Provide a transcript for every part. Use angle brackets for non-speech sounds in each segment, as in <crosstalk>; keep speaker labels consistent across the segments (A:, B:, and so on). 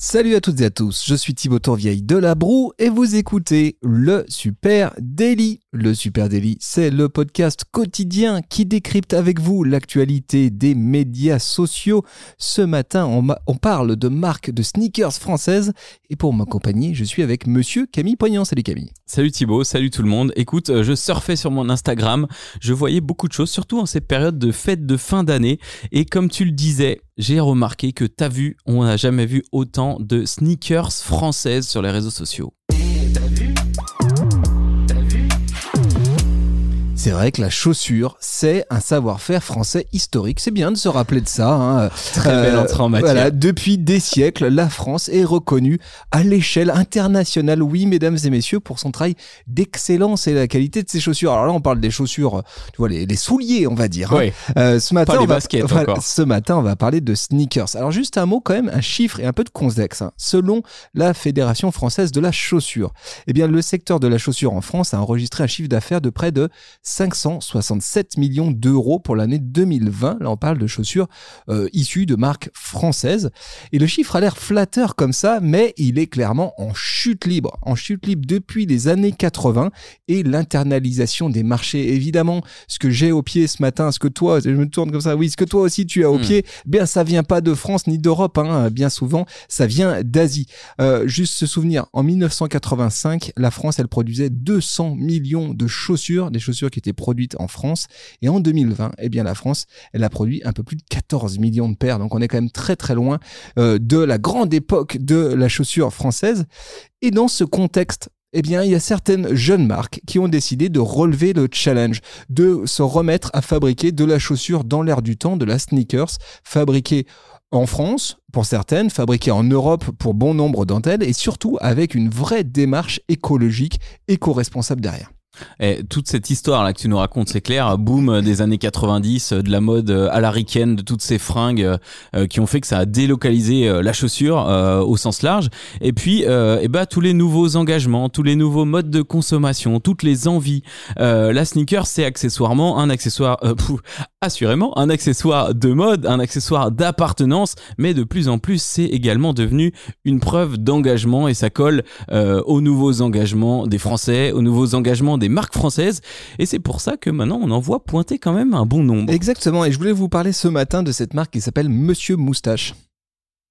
A: Salut à toutes et à tous, je suis Thibaut Tourvieille de La Broue et vous écoutez le Super Daily. Le Super Daily, c'est le podcast quotidien qui décrypte avec vous l'actualité des médias sociaux. Ce matin, on, parle de marques de sneakers françaises et pour m'accompagner, je suis avec monsieur Camille Poignant. Salut Camille.
B: Salut Thibaut, salut tout le monde. Écoute, euh, je surfais sur mon Instagram, je voyais beaucoup de choses, surtout en cette période de fête de fin d'année et comme tu le disais, j'ai remarqué que t'as vu, on n'a jamais vu autant de sneakers françaises sur les réseaux sociaux.
A: C'est vrai que la chaussure, c'est un savoir-faire français historique. C'est bien de se rappeler de ça. Hein.
B: Très belle entrée en matière.
A: Voilà, depuis des siècles, la France est reconnue à l'échelle internationale, oui, mesdames et messieurs, pour son travail d'excellence et la qualité de ses chaussures. Alors là, on parle des chaussures, tu vois, les, les souliers, on va dire.
B: Oui.
A: Euh, ce matin,
B: Pas les
A: on va,
B: baskets
A: enfin,
B: encore.
A: ce matin, on va parler de sneakers. Alors juste un mot quand même, un chiffre et un peu de contexte. hein. Selon la Fédération française de la chaussure, eh bien le secteur de la chaussure en France a enregistré un chiffre d'affaires de près de 567 millions d'euros pour l'année 2020. Là, on parle de chaussures euh, issues de marques françaises. Et le chiffre a l'air flatteur comme ça, mais il est clairement en chute libre. En chute libre depuis les années 80 et l'internalisation des marchés. Évidemment, ce que j'ai au pied ce matin, ce que toi, je me tourne comme ça, oui, ce que toi aussi tu as au
B: Hmm.
A: pied, bien ça vient pas de France ni d'Europe, hein, bien souvent, ça vient d'Asie. Euh, juste se souvenir, en 1985, la France, elle produisait 200 millions de chaussures, des chaussures qui étaient produites en France. Et en 2020, eh bien, la France, elle a produit un peu plus de 14 millions de paires. Donc, on est quand même très, très loin euh, de la grande époque de la chaussure française. Et dans ce contexte, eh bien, il y a certaines jeunes marques qui ont décidé de relever le challenge, de se remettre à fabriquer de la chaussure dans l'air du temps, de la sneakers, fabriquée en France pour certaines, fabriquée en Europe pour bon nombre d'entre elles, et surtout avec une vraie démarche écologique, éco-responsable derrière.
B: Et toute cette histoire là que tu nous racontes, c'est clair, boom euh, des années 90, euh, de la mode euh, à la ricaine, de toutes ces fringues euh, euh, qui ont fait que ça a délocalisé euh, la chaussure euh, au sens large. Et puis, euh, eh ben, tous les nouveaux engagements, tous les nouveaux modes de consommation, toutes les envies. Euh, la sneaker, c'est accessoirement un accessoire, euh, assurément, un accessoire de mode, un accessoire d'appartenance, mais de plus en plus, c'est également devenu une preuve d'engagement et ça colle euh, aux nouveaux engagements des Français, aux nouveaux engagements des marques françaises. Et c'est pour ça que maintenant, on en voit pointer quand même un bon nombre.
A: Exactement, et je voulais vous parler ce matin de cette marque qui s'appelle Monsieur Moustache.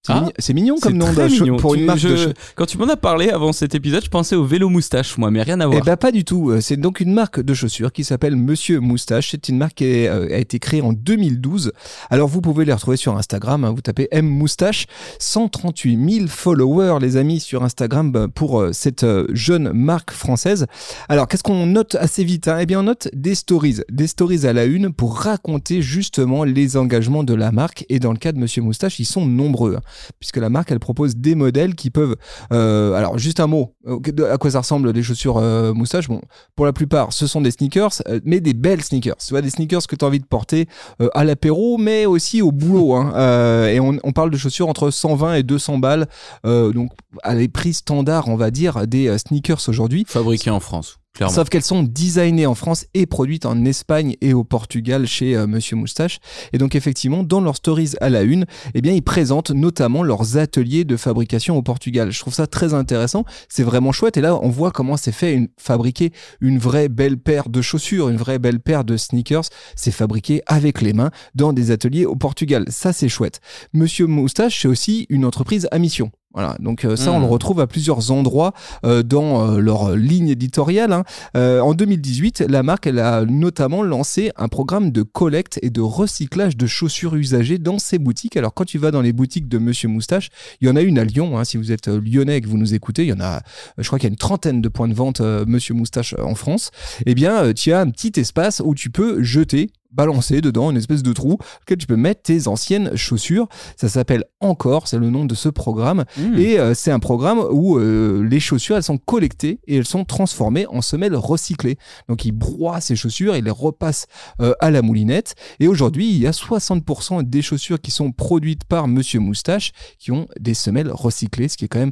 A: C'est
B: Ah,
A: mignon- c'est mignon comme nom de
B: mignon.
A: pour
B: Tu-
A: une marque
B: je-
A: de cho-
B: Quand tu m'en as parlé avant cet épisode, je pensais au vélo moustache, moi, mais rien à
A: Eh
B: voir.
A: ben pas du tout. Euh, C'est donc une marque de chaussures qui s'appelle Monsieur Moustache. C'est une marque qui est, euh, a été créée en 2012. Alors vous pouvez les retrouver sur Instagram. hein. Vous tapez M Moustache. 138 000 followers, les amis, sur Instagram bah, pour euh, cette euh, jeune marque française. Alors qu'est-ce qu'on note assez vite hein? Eh bien on note des stories, des stories à la une pour raconter justement les engagements de la marque. Et dans le cas de Monsieur Moustache, ils sont nombreux hein, puisque la marque elle propose des modèles qui peuvent. euh, alors juste un mot. euh, À quoi ça ressemble les chaussures euh, Bon, pour la plupart, ce sont des sneakers, euh, mais des belles sneakers. Tu vois, des sneakers que tu as envie de porter à l'apéro, mais aussi au boulot. hein. Et on, parle de chaussures entre 120 et 200 balles, donc à les prix standards, on va dire, des sneakers aujourd'hui.
B: Fabriqué en France,
A: Sauf qu'elles sont designées en France et produites en Espagne et au Portugal chez euh, Monsieur Moustache. Et donc effectivement, dans leurs stories à la une, eh bien ils présentent notamment leurs ateliers de fabrication au Portugal. Je trouve ça très intéressant. C'est vraiment chouette. Et là, on voit comment c'est fait une, fabriquer une vraie belle paire de chaussures, une vraie belle paire de sneakers. C'est fabriqué avec les mains dans des ateliers au Portugal. Ça, c'est chouette. Monsieur Moustache, c'est aussi une entreprise à mission. Voilà, donc euh, ça, on le retrouve à plusieurs endroits euh, dans euh, leur ligne éditoriale. hein. En 2018, la marque elle a notamment lancé un programme de collecte et de recyclage de chaussures usagées dans ses boutiques. Alors quand tu vas dans les boutiques de Monsieur Moustache, il y en a une à Lyon. hein. si vous êtes lyonnais et que vous nous écoutez, il y en a, je crois qu'il y a une trentaine de points de vente Monsieur Moustache en France. Eh bien, tu as un petit espace où tu peux jeter balancer dedans une espèce de trou dans lequel tu peux mettre tes anciennes chaussures. Ça s'appelle Encore, c'est le nom de ce programme.
B: Mmh.
A: Et euh, c'est un programme où euh, les chaussures, elles sont collectées et elles sont transformées en semelles recyclées. Donc ils broient ces chaussures et les repassent euh, à la moulinette. Et aujourd'hui, il y a 60% des chaussures qui sont produites par Monsieur Moustache qui ont des semelles recyclées, ce qui est quand même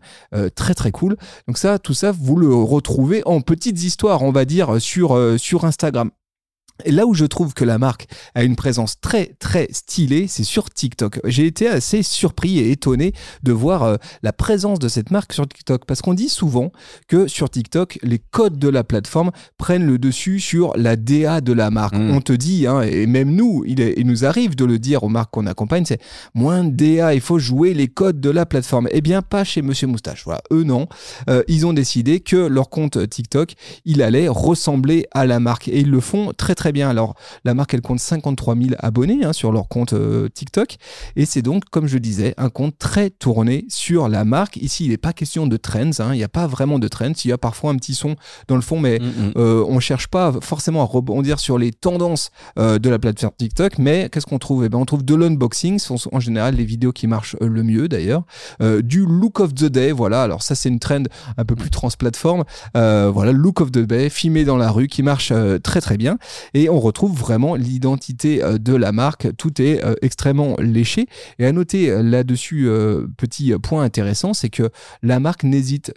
A: très très cool. Donc ça, tout ça, vous le retrouvez en petites histoires, on va dire, sur, sur Instagram. Et là où je trouve que la marque a une présence très très stylée, c'est sur TikTok. J'ai été assez surpris et étonné de voir euh, la présence de cette marque sur TikTok parce qu'on dit souvent que sur TikTok, les codes de la plateforme prennent le dessus sur la DA de la marque.
B: Mm.
A: On te dit, hein, et même nous, il, est- il nous arrive de le dire aux marques qu'on accompagne, c'est moins de DA, il faut jouer les codes de la plateforme. Eh bien, pas chez Monsieur Moustache. Voilà, eux non. Euh, ils ont décidé que leur compte TikTok, il allait ressembler à la marque et ils le font très très bien. Alors la marque elle compte 53 000 abonnés hein, sur leur compte euh, TikTok et c'est donc comme je disais un compte très tourné sur la marque. Ici il n'est pas question de trends, hein, il n'y a pas vraiment de trends. Il y a parfois un petit son dans le fond mais
B: Mm, mm.
A: euh, on cherche pas forcément à rebondir sur les tendances euh, de la plateforme TikTok, mais qu'est-ce qu'on trouve? Eh ben, on trouve de l'unboxing, ce sont en général les vidéos qui marchent euh, le mieux d'ailleurs, du look of the day, voilà. Alors ça c'est une trend un peu plus trans-plateforme, Euh, voilà, look of the day, filmé dans la rue, qui marche très très bien, et on retrouve vraiment l'identité euh, de la marque. Tout est euh, extrêmement léché. Et à noter euh, là-dessus, petit point intéressant, c'est que la marque n'hésite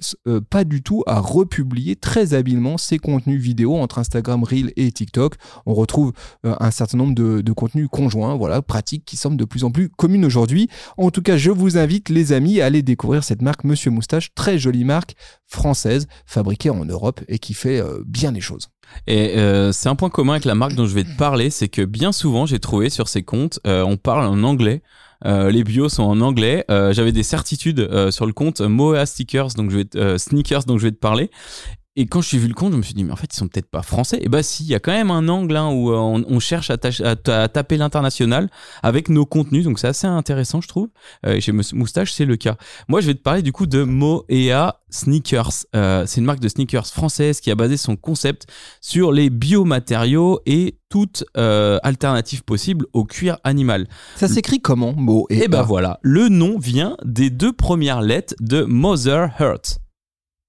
A: pas du tout à republier très habilement ses contenus vidéo entre Instagram Reel et TikTok. On retrouve un certain nombre de, contenus conjoints, voilà, pratiques qui semblent de plus en plus communes aujourd'hui. En tout cas, je vous invite, les amis, à aller découvrir cette marque Monsieur Moustache, très jolie marque française, fabriquée en Europe et qui fait bien les choses.
B: Et euh, c'est un point commun avec la marque dont je vais te parler, c'est que bien souvent j'ai trouvé sur ces comptes, euh, on parle en anglais. Euh, les bios sont en anglais. Euh, J'avais des certitudes euh, sur le compte Moa Stickers, donc je vais te- euh, sneakers, donc je vais te parler. Et quand je suis vu le compte, je me suis dit mais en fait ils sont peut-être pas français. Et bah si, il y a quand même un angle hein, où euh, on, on cherche à, taper l'international avec nos contenus, donc c'est assez intéressant je trouve. Euh, et chez Mous- Moustache c'est le cas. Moi, je vais te parler du coup de Moea Sneakers. Euh, c'est une marque de sneakers française qui a basé son concept sur les biomatériaux et toute euh, alternative possible au cuir animal.
A: Ça s'écrit comment, mot et
B: Et ben
A: A
B: voilà, le nom vient des deux premières lettres de Mother Earth.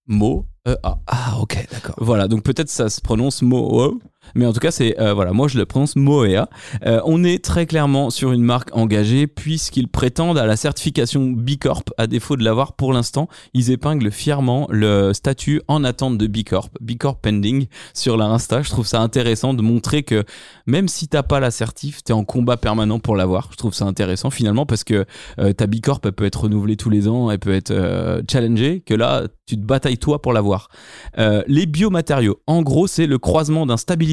B: Mo E.
A: Ah, ok, d'accord.
B: Voilà, donc peut-être ça se prononce Mo, mais en tout cas c'est euh, voilà, moi je le prononce Moea. Euh, on est très clairement sur une marque engagée puisqu'ils prétendent à la certification B Corp. À défaut de l'avoir pour l'instant, ils épinglent fièrement le statut en attente de B Corp, B Corp pending sur leur Insta. Je trouve ça intéressant de montrer que même si t'as pas la certif, t'es en combat permanent pour l'avoir. Je trouve ça intéressant finalement parce que euh, ta B Corp elle peut être renouvelée tous les ans, elle peut être euh, challengée. Que là, tu te batailles toi pour l'avoir. Les biomatériaux, en gros, c'est le croisement d'un stabilisateur,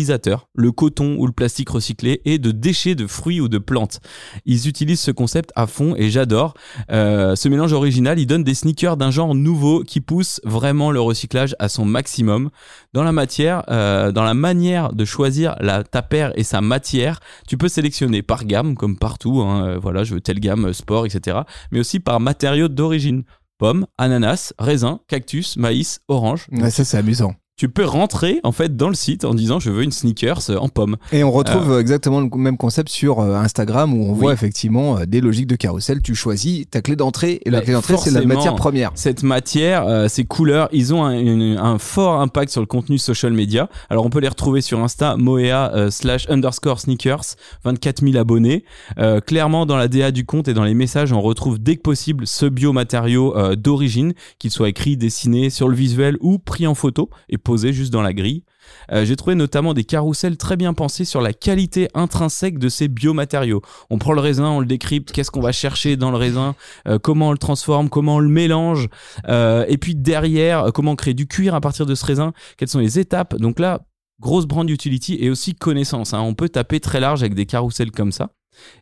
B: le coton ou le plastique recyclé, et de déchets de fruits ou de plantes. Ils utilisent ce concept à fond et j'adore. Euh, ce mélange original, il donne des sneakers d'un genre nouveau qui pousse vraiment le recyclage à son maximum. Dans la matière, euh, dans la manière de choisir la, ta paire et sa matière, tu peux sélectionner par gamme, comme partout. hein, euh, voilà, je veux telle gamme, sport, etc. Mais aussi par matériaux d'origine. Pommes, ananas, raisin, cactus, maïs, orange.
A: Ouais, ça, c'est amusant.
B: Tu peux rentrer en fait dans le site en disant je veux une sneakers euh, en pomme.
A: Et on retrouve euh, exactement le même concept sur euh, Instagram où on
B: Oui.
A: voit effectivement euh, des logiques de carrousel. Tu choisis ta clé d'entrée et la
B: Mais
A: clé d'entrée, c'est la matière première.
B: Cette matière, euh, ces couleurs, ils ont un, une- un fort impact sur le contenu social media. Alors on peut les retrouver sur Insta, moea euh, slash underscore sneakers, 24 000 abonnés. Euh, clairement dans la DA du compte et dans les messages, on retrouve dès que possible ce biomatériau euh, d'origine, qu'il soit écrit, dessiné sur le visuel ou pris en photo et posé juste dans la grille. Euh, J'ai trouvé notamment des carousels très bien pensés sur la qualité intrinsèque de ces biomatériaux. On prend le raisin, on le décrypte, qu'est-ce qu'on va chercher dans le raisin, euh, comment on le transforme, comment on le mélange, euh, et puis derrière, comment créer du cuir à partir de ce raisin, quelles sont les étapes. Donc là, grosse brand utility et aussi connaissance. hein. On peut taper très large avec des carousels comme ça.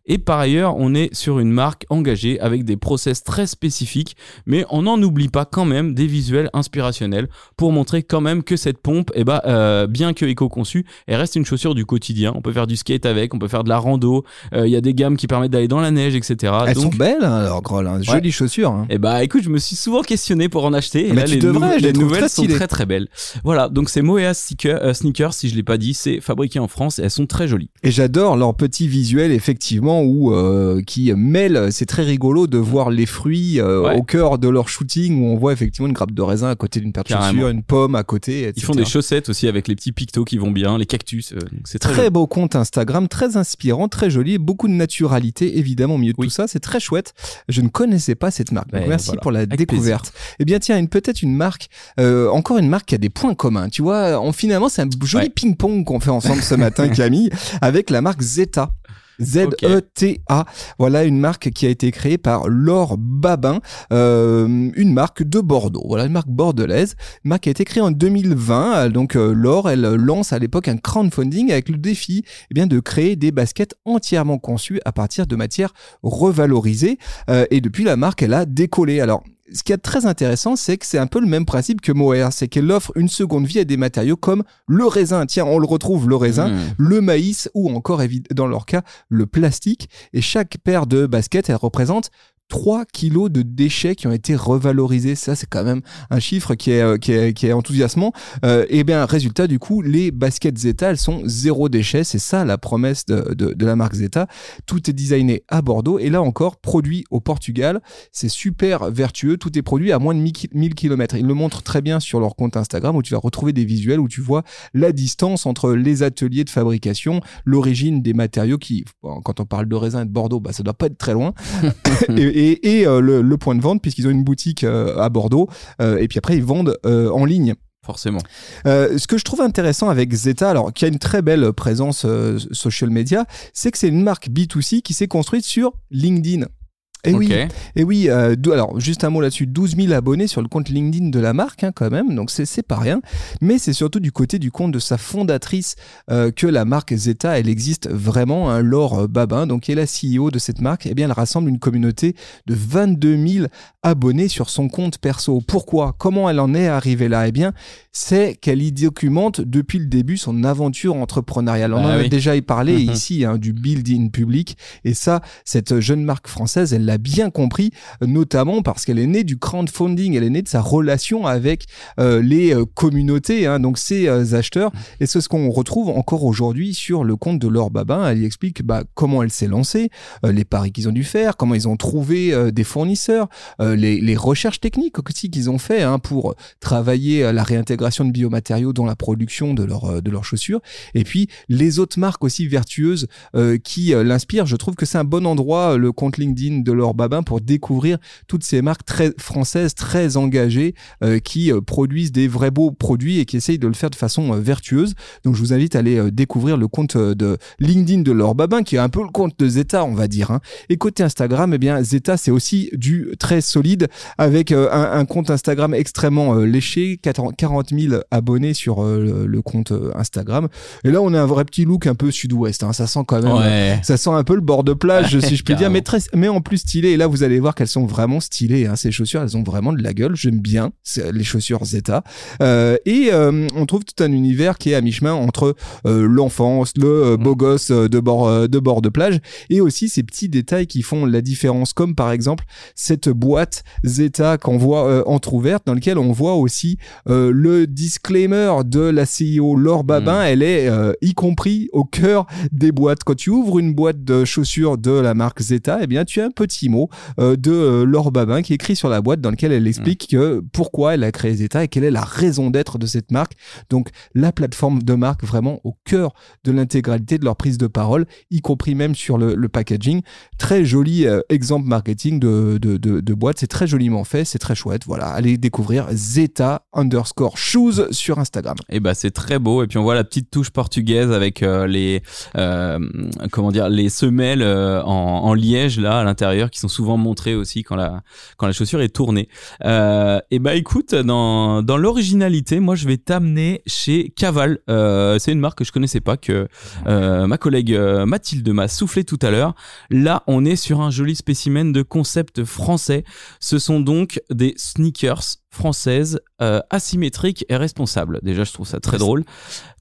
B: Et par ailleurs, on est sur une marque engagée avec des process très spécifiques, mais on n'en oublie pas quand même des visuels inspirationnels pour montrer quand même que cette pompe, eh ben, euh, bien que éco-conçue, elle reste une chaussure du quotidien. On peut faire du skate avec, on peut faire de la rando. euh, Il y a des gammes qui permettent d'aller dans la neige, etc.
A: Elles
B: Donc,
A: sont belles, hein, alors, Groll. hein. Jolies chaussures. hein.
B: eh bah écoute, je me suis souvent questionné pour en acheter. Et
A: Mais
B: là,
A: tu
B: les,
A: devrais,
B: nou-
A: les
B: nouvelles
A: très
B: sont très très belles. Voilà, donc c'est Moea euh, Sneakers, si je l'ai pas dit, c'est fabriqué en France et elles sont très jolies.
A: Et j'adore leur petit visuel, effectivement, où euh, qui mêle. C'est très rigolo de voir les fruits euh,
B: Ouais.
A: au cœur de leur shooting, où on voit effectivement une grappe de raisin à côté d'une paire de chaussures, une pomme à côté.
B: Ils
A: etc.
B: font des chaussettes aussi avec les petits pictos qui vont bien, les cactus. euh, c'est très,
A: Très beau compte Instagram, très inspirant, très joli, beaucoup de naturalité évidemment au milieu de
B: Oui.
A: tout ça, c'est très chouette. Je ne connaissais pas cette marque, donc
B: Ben,
A: merci
B: voilà.
A: pour la
B: Avec
A: découverte. Eh bien tiens, une peut-être une marque, euh, encore une marque qui a des points communs. Tu vois, en, finalement c'est un joli
B: Ouais.
A: ping-pong qu'on fait ensemble ce matin, <laughs> Camille, avec la marque Zeta. Z-E-T-A. Voilà une marque qui a été créée par Laure Babin, euh, une marque de Bordeaux. Voilà une marque bordelaise. Une marque qui a été créée en 2020. Donc euh, Laure, elle lance à l'époque un crowdfunding avec le défi eh bien, de créer des baskets entièrement conçues à partir de matières revalorisées. Euh, et depuis, la marque, elle a décollé. Alors, ce qui est très intéressant, c'est que c'est un peu le même principe que Mohair, c'est qu'elle offre une seconde vie à des matériaux comme le raisin. Tiens, on le retrouve, le raisin,
B: Mmh.
A: le maïs ou encore, dans leur cas, le plastique. Et chaque paire de baskets, elle représente 3 kilos de déchets qui ont été revalorisés. Ça, c'est quand même un chiffre qui est, euh, qui est, qui est enthousiasmant. Euh, et bien, résultat, du coup, les baskets Zeta, elles sont zéro déchet. C'est ça la promesse de, de, de la marque Zeta. Tout est designé à Bordeaux et là encore, produit au Portugal. C'est super vertueux. Tout est produit à moins de 1000 km. Ils le montrent très bien sur leur compte Instagram où tu vas retrouver des visuels où tu vois la distance entre les ateliers de fabrication, l'origine des matériaux qui, quand on parle de raisin et de Bordeaux, bah, ça doit pas être très loin. <laughs> et et, et, euh, le, le point de vente, puisqu'ils ont une boutique euh, à Bordeaux. Euh, et puis après, ils vendent en ligne.
B: Forcément.
A: Euh, ce que je trouve intéressant avec Zeta, alors qui a une très belle présence euh, social media, c'est que c'est une marque B2C qui s'est construite sur LinkedIn. Et oui,
B: Ok.
A: et oui, euh, alors juste un mot là-dessus, 12 000 abonnés sur le compte LinkedIn de la marque hein, quand même, donc c'est pas rien, mais c'est surtout du côté du compte de sa fondatrice euh, que la marque Zeta, elle existe vraiment, hein, Laure Babin, donc qui est la CEO de cette marque, et bien elle rassemble une communauté de 22 000 abonnés sur son compte perso. Pourquoi? Comment elle en est arrivée là? Eh bien, c'est qu'elle y documente depuis le début son aventure entrepreneuriale. On
B: Ah
A: en a
B: oui.
A: déjà parlé
B: Mhm.
A: ici hein, du building public, et ça, cette jeune marque française, elle l'a bien compris, notamment parce qu'elle est née du crowdfunding, elle est née de sa relation avec euh, les euh, communautés, hein, donc ces euh, acheteurs. Et c'est ce qu'on retrouve encore aujourd'hui sur le compte de Laure Babin. Elle y explique bah, comment elle s'est lancée, euh, les paris qu'ils ont dû faire, comment ils ont trouvé des fournisseurs, les, les recherches techniques aussi qu'ils ont fait hein, pour travailler la réintégration de biomatériaux dans la production de, leur, de leurs chaussures. Et puis les autres marques aussi vertueuses qui l'inspirent. Je trouve que c'est un bon endroit, le compte LinkedIn de Laure Babin, pour découvrir toutes ces marques très françaises, très engagées, euh, qui euh, produisent des vrais beaux produits et qui essayent de le faire de façon euh, vertueuse. Donc je vous invite à aller découvrir le compte de LinkedIn de Laure Babin, qui est un peu le compte de Zeta, on va dire. hein. Et côté Instagram, eh bien Zeta, c'est aussi du très solide, avec un, un compte Instagram extrêmement léché, 40 40 000 abonnés sur le, compte Instagram. Et là, on a un vrai petit look un peu sud-ouest. hein. Ça sent quand même
B: Ouais.
A: ça sent un peu le bord de plage, si je <laughs> puis dire, mais, très, mais en plus stylé. Et là, vous allez voir qu'elles sont vraiment stylées. Hein. Ces chaussures, elles ont vraiment de la gueule. J'aime bien les chaussures Zeta. Euh, et euh, on trouve tout un univers qui est à mi-chemin entre euh, l'enfance, le euh, beau gosse de bord, de bord de plage, et aussi ces petits détails qui font la différence, comme par exemple cette boîte Zeta qu'on voit entrouverte, dans lequel on voit aussi le disclaimer de la CEO Laure Babin. Elle est y compris au cœur des boîtes. Quand tu ouvres une boîte de chaussures de la marque Zeta, eh bien, tu as un petit euh, de euh, Laure Babin qui écrit sur la boîte dans lequel elle explique que pourquoi elle a créé Zeta et quelle est la raison d'être de cette marque. Donc, la plateforme de marque vraiment au cœur de l'intégralité de leur prise de parole, y compris même sur le, packaging. Très joli euh, exemple marketing de, de, boîte. C'est très joliment fait, c'est très chouette. Voilà, allez découvrir Zeta underscore shoes sur Instagram.
B: Et bah c'est très beau et puis on voit la petite touche portugaise avec les comment dire les semelles en liège là à l'intérieur qui sont souvent montrés aussi quand la quand la chaussure est tournée. Euh, et bah écoute, dans dans l'originalité, moi je vais t'amener chez Caval. Euh, c'est une marque que je connaissais pas que euh, ma collègue Mathilde m'a soufflé tout à l'heure. Là, on est sur un joli spécimen de concept français. Ce sont donc des sneakers françaises euh, asymétriques et responsables. Déjà, je trouve ça très drôle.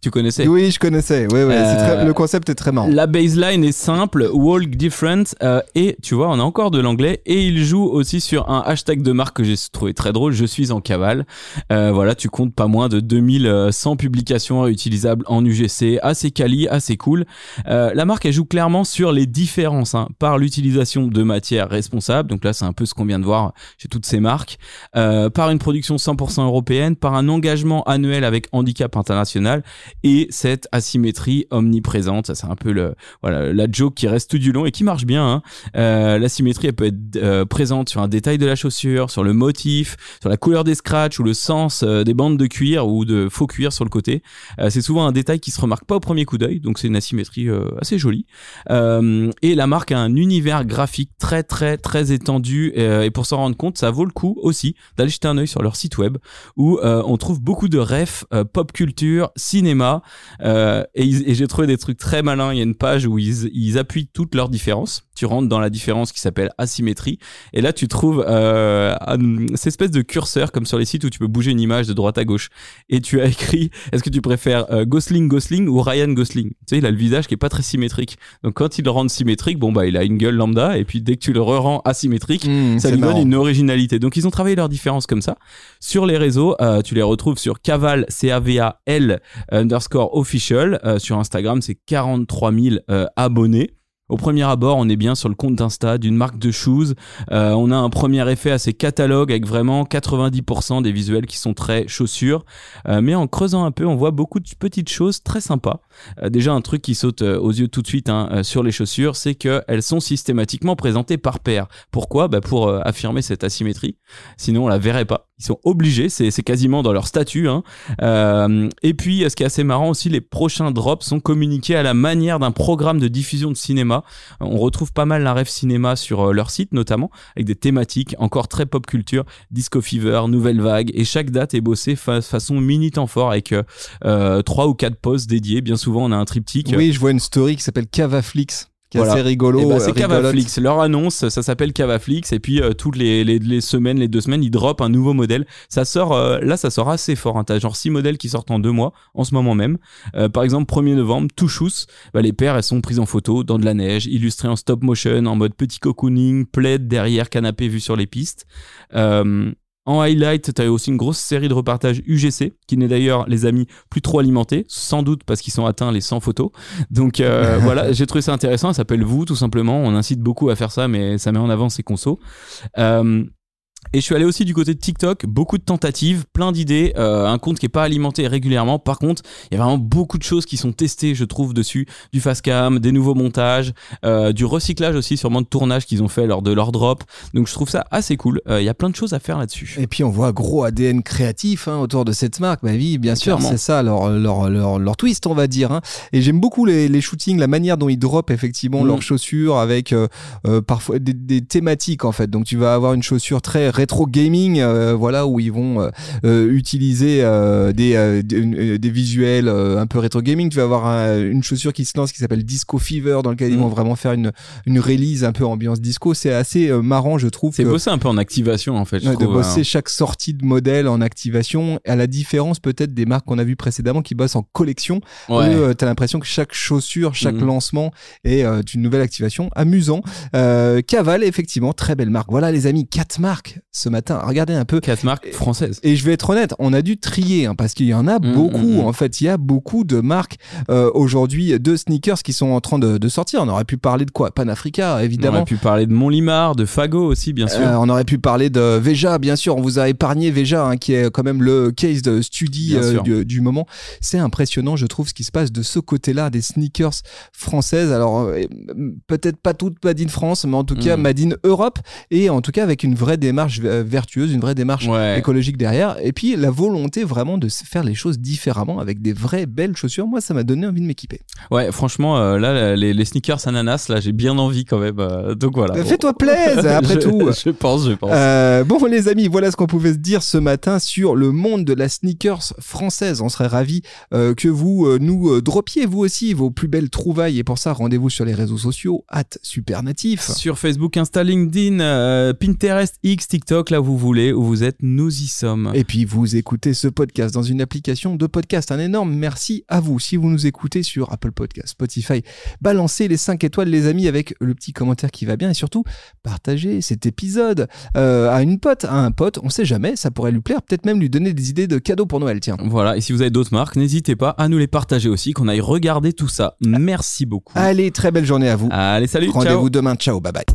B: Tu connaissais?
A: Oui, je connaissais. Ouais, c'est
B: Euh,
A: très- le concept est très marrant.
B: La baseline est simple, walk different, euh, et tu vois, on a encore de l'anglais, et il joue aussi sur un hashtag de marque que j'ai trouvé très drôle, je suis en cavale. Voilà, tu comptes pas moins de 2100 publications utilisables en UGC, assez quali, assez cool. La marque, elle joue clairement sur les différences, hein, par l'utilisation de matières responsables, donc là c'est un peu ce qu'on vient de voir chez toutes ces marques, par une production 100% européenne, par un engagement annuel avec Handicap International, et cette asymétrie omniprésente. Ça, c'est un peu le, voilà, la joke qui reste tout du long et qui marche bien. Hein. Euh, la symétrie, elle peut être euh, présente sur un détail de la chaussure, sur le motif, sur la couleur des scratchs ou le sens euh, des bandes de cuir ou de faux cuir sur le côté. C'est souvent un détail qui se remarque pas au premier coup d'œil, donc c'est une asymétrie assez jolie. Et la marque a un univers graphique très très très étendu et pour s'en rendre compte, ça vaut le coup aussi d'aller jeter un œil sur leur site web où euh, on trouve beaucoup de refs euh, pop culture, cinéma euh, et, j'ai trouvé des trucs très malins. Il y a une page où ils, ils appuient toutes leurs différences. Tu rentres dans la différence qui s'appelle asymétrie et là tu trouves euh, un- cette espèce de curseur comme sur les sites où tu peux bouger une image de droite à gauche et tu as écrit est-ce que tu préfères euh, Gosling Gosling ou Ryan Gosling? Tu sais, il a le visage qui est pas très symétrique. Donc quand il le rend symétrique, bon bah il a une gueule lambda et puis dès que tu le re-rends asymétrique,
A: Mmh,
B: ça lui donne une originalité. Donc ils ont travaillé leurs différences comme ça. Sur les réseaux, euh, tu les retrouves sur Caval, C-A-V-A-L underscore official. Euh, sur Instagram, c'est 43 000 euh, abonnés. Au premier abord, on est bien sur le compte d'Insta d'une marque de shoes. Euh, on a un premier effet assez catalogue avec vraiment 90% des visuels qui sont très chaussures. Euh, mais en creusant un peu, on voit beaucoup de petites choses très sympas. Euh, déjà, un truc qui saute euh, aux yeux tout de suite hein, euh, sur les chaussures, c'est qu'elles sont systématiquement présentées par paire. Pourquoi? Bah Pour euh, affirmer cette asymétrie. Sinon, on la verrait pas. Ils sont obligés, c'est quasiment dans leur statut. Hein. Euh, et puis, ce qui est assez marrant aussi, les prochains drops sont communiqués à la manière d'un programme de diffusion de cinéma. On retrouve pas mal la rêve cinéma sur euh, leur site, notamment, avec des thématiques encore très pop culture, disco fever, nouvelle vague, et chaque date est bossée fa- façon mini temps fort avec euh, trois ou quatre posts dédiés. Bien souvent, on a un triptyque.
A: Oui, je vois une story qui s'appelle Cavaflix, qui est
B: Voilà.
A: assez rigolo.
B: Eh ben,
A: euh,
B: c'est. Cavaflix. Leur annonce, ça s'appelle Cavaflix. Et puis, euh, toutes les, les, les semaines, les deux semaines, ils drop un nouveau modèle. Ça sort, euh, là, ça sort assez fort. Hein. T'as genre six modèles qui sortent en deux mois, en ce moment même. Euh, par exemple, 1er novembre, Touchous. Bah, les paires, elles sont prises en photo dans de la neige, illustrées en stop motion, en mode petit cocooning, plaid derrière, canapé vu sur les pistes. En highlight, tu as aussi une grosse série de repartages UGC, qui n'est d'ailleurs, les amis, plus trop alimenté, sans doute parce qu'ils sont atteints les 100 photos. Donc euh, <laughs> voilà, j'ai trouvé ça intéressant, ça s'appelle Vous, tout simplement. On incite beaucoup à faire ça, mais ça met en avant ses consos. Euh, et je suis allé aussi du côté de TikTok, beaucoup de tentatives, plein d'idées, euh, un compte qui est pas alimenté régulièrement. Par contre, il y a vraiment beaucoup de choses qui sont testées, je trouve, dessus. Du fast cam, des nouveaux montages, euh, du recyclage aussi, sûrement de tournage qu'ils ont fait lors de leur drop. Donc je trouve ça assez cool. Euh, Il y a plein de choses à faire là-dessus.
A: Et puis on voit gros ADN créatif hein, autour de cette marque. Bah oui, bien sûr, c'est ça leur, leur, leur, leur twist, on va dire. hein. Et j'aime beaucoup les, les shootings, la manière dont ils drop effectivement
B: Mm.
A: leurs chaussures avec parfois des, des thématiques en fait. Donc tu vas avoir une chaussure très rétro gaming, euh, voilà, où ils vont euh, euh, utiliser euh, des, euh, des, des visuels euh, un peu rétro gaming. Tu vas avoir un- une chaussure qui se lance qui s'appelle Disco Fever, dans lequel ils
B: Mm.
A: vont vraiment faire une, une release un peu ambiance disco. C'est assez marrant, je trouve.
B: C'est bossé un peu en activation en fait. Je
A: Ouais, de
B: trouve,
A: bosser
B: hein.
A: chaque sortie de modèle en activation, à la différence peut-être des marques qu'on a vues précédemment qui bossent en collection.
B: Ouais.
A: Euh, t'as l'impression que chaque chaussure, chaque
B: Mhm.
A: lancement est euh, une nouvelle activation. Amusant. Euh, Caval, effectivement, très belle marque. Voilà les amis, quatre marques ce matin. Regardez un peu.
B: Quatre marques françaises.
A: Et je vais être honnête, on a dû trier hein, parce qu'il y en a
B: Mhm,
A: beaucoup.
B: mhm.
A: En fait, il y a beaucoup de marques euh, aujourd'hui de sneakers qui sont en train de, de sortir. On aurait pu parler de quoi? Panafrica,
B: On
A: évidemment.
B: aurait pu parler de Montlimar, de Fago aussi, bien sûr.
A: Euh, on aurait pu parler de Veja, bien sûr. On vous a épargné Veja, hein, qui est quand même le case de
B: Bien
A: euh, du, du moment. C'est impressionnant, je trouve, ce qui se passe de ce côté-là des sneakers françaises. Alors, peut-être pas toutes Made in France, mais en tout cas
B: Mm.
A: Made in Europe. Et en tout cas, avec une vraie démarche démarche euh, vertueuse, une vraie démarche
B: Ouais.
A: écologique derrière. Et puis la volonté vraiment de faire les choses différemment avec des vraies belles chaussures. Moi, ça m'a donné envie de m'équiper.
B: Ouais, franchement, euh, là, les, les sneakers ananas, là, j'ai bien envie quand même. euh, donc voilà.
A: Fais-toi plaisir, <laughs> après
B: Je-
A: tout. <laughs>
B: Je pense, je pense.
A: Euh, bon les amis, voilà ce qu'on pouvait se dire ce matin sur le monde de la sneakers française. On serait ravis que vous nous droppiez vous aussi vos plus belles trouvailles et pour ça rendez-vous sur les réseaux sociaux at supernatif.
B: Sur Facebook, Insta, LinkedIn, Pinterest, X, TikTok, là où vous voulez, où vous êtes, nous y sommes.
A: Et puis vous écoutez ce podcast dans une application de podcast. Un énorme merci à vous. Si vous nous écoutez sur Apple Podcast, Spotify, balancez les 5 étoiles les amis avec le petit commentaire qui va bien et surtout partagez cet épisode euh, à une pote, à un pote. On sait jamais, ça pourrait lui plaire. Peut-être même lui donner des idées de cadeaux pour Noël. Tiens.
B: Voilà, et si vous avez d'autres marques, n'hésitez pas à nous les partager aussi, qu'on aille regarder tout ça. Merci beaucoup.
A: Allez, très belle journée à vous.
B: Allez, salut,
A: Rendez-vous demain. Ciao, bye bye.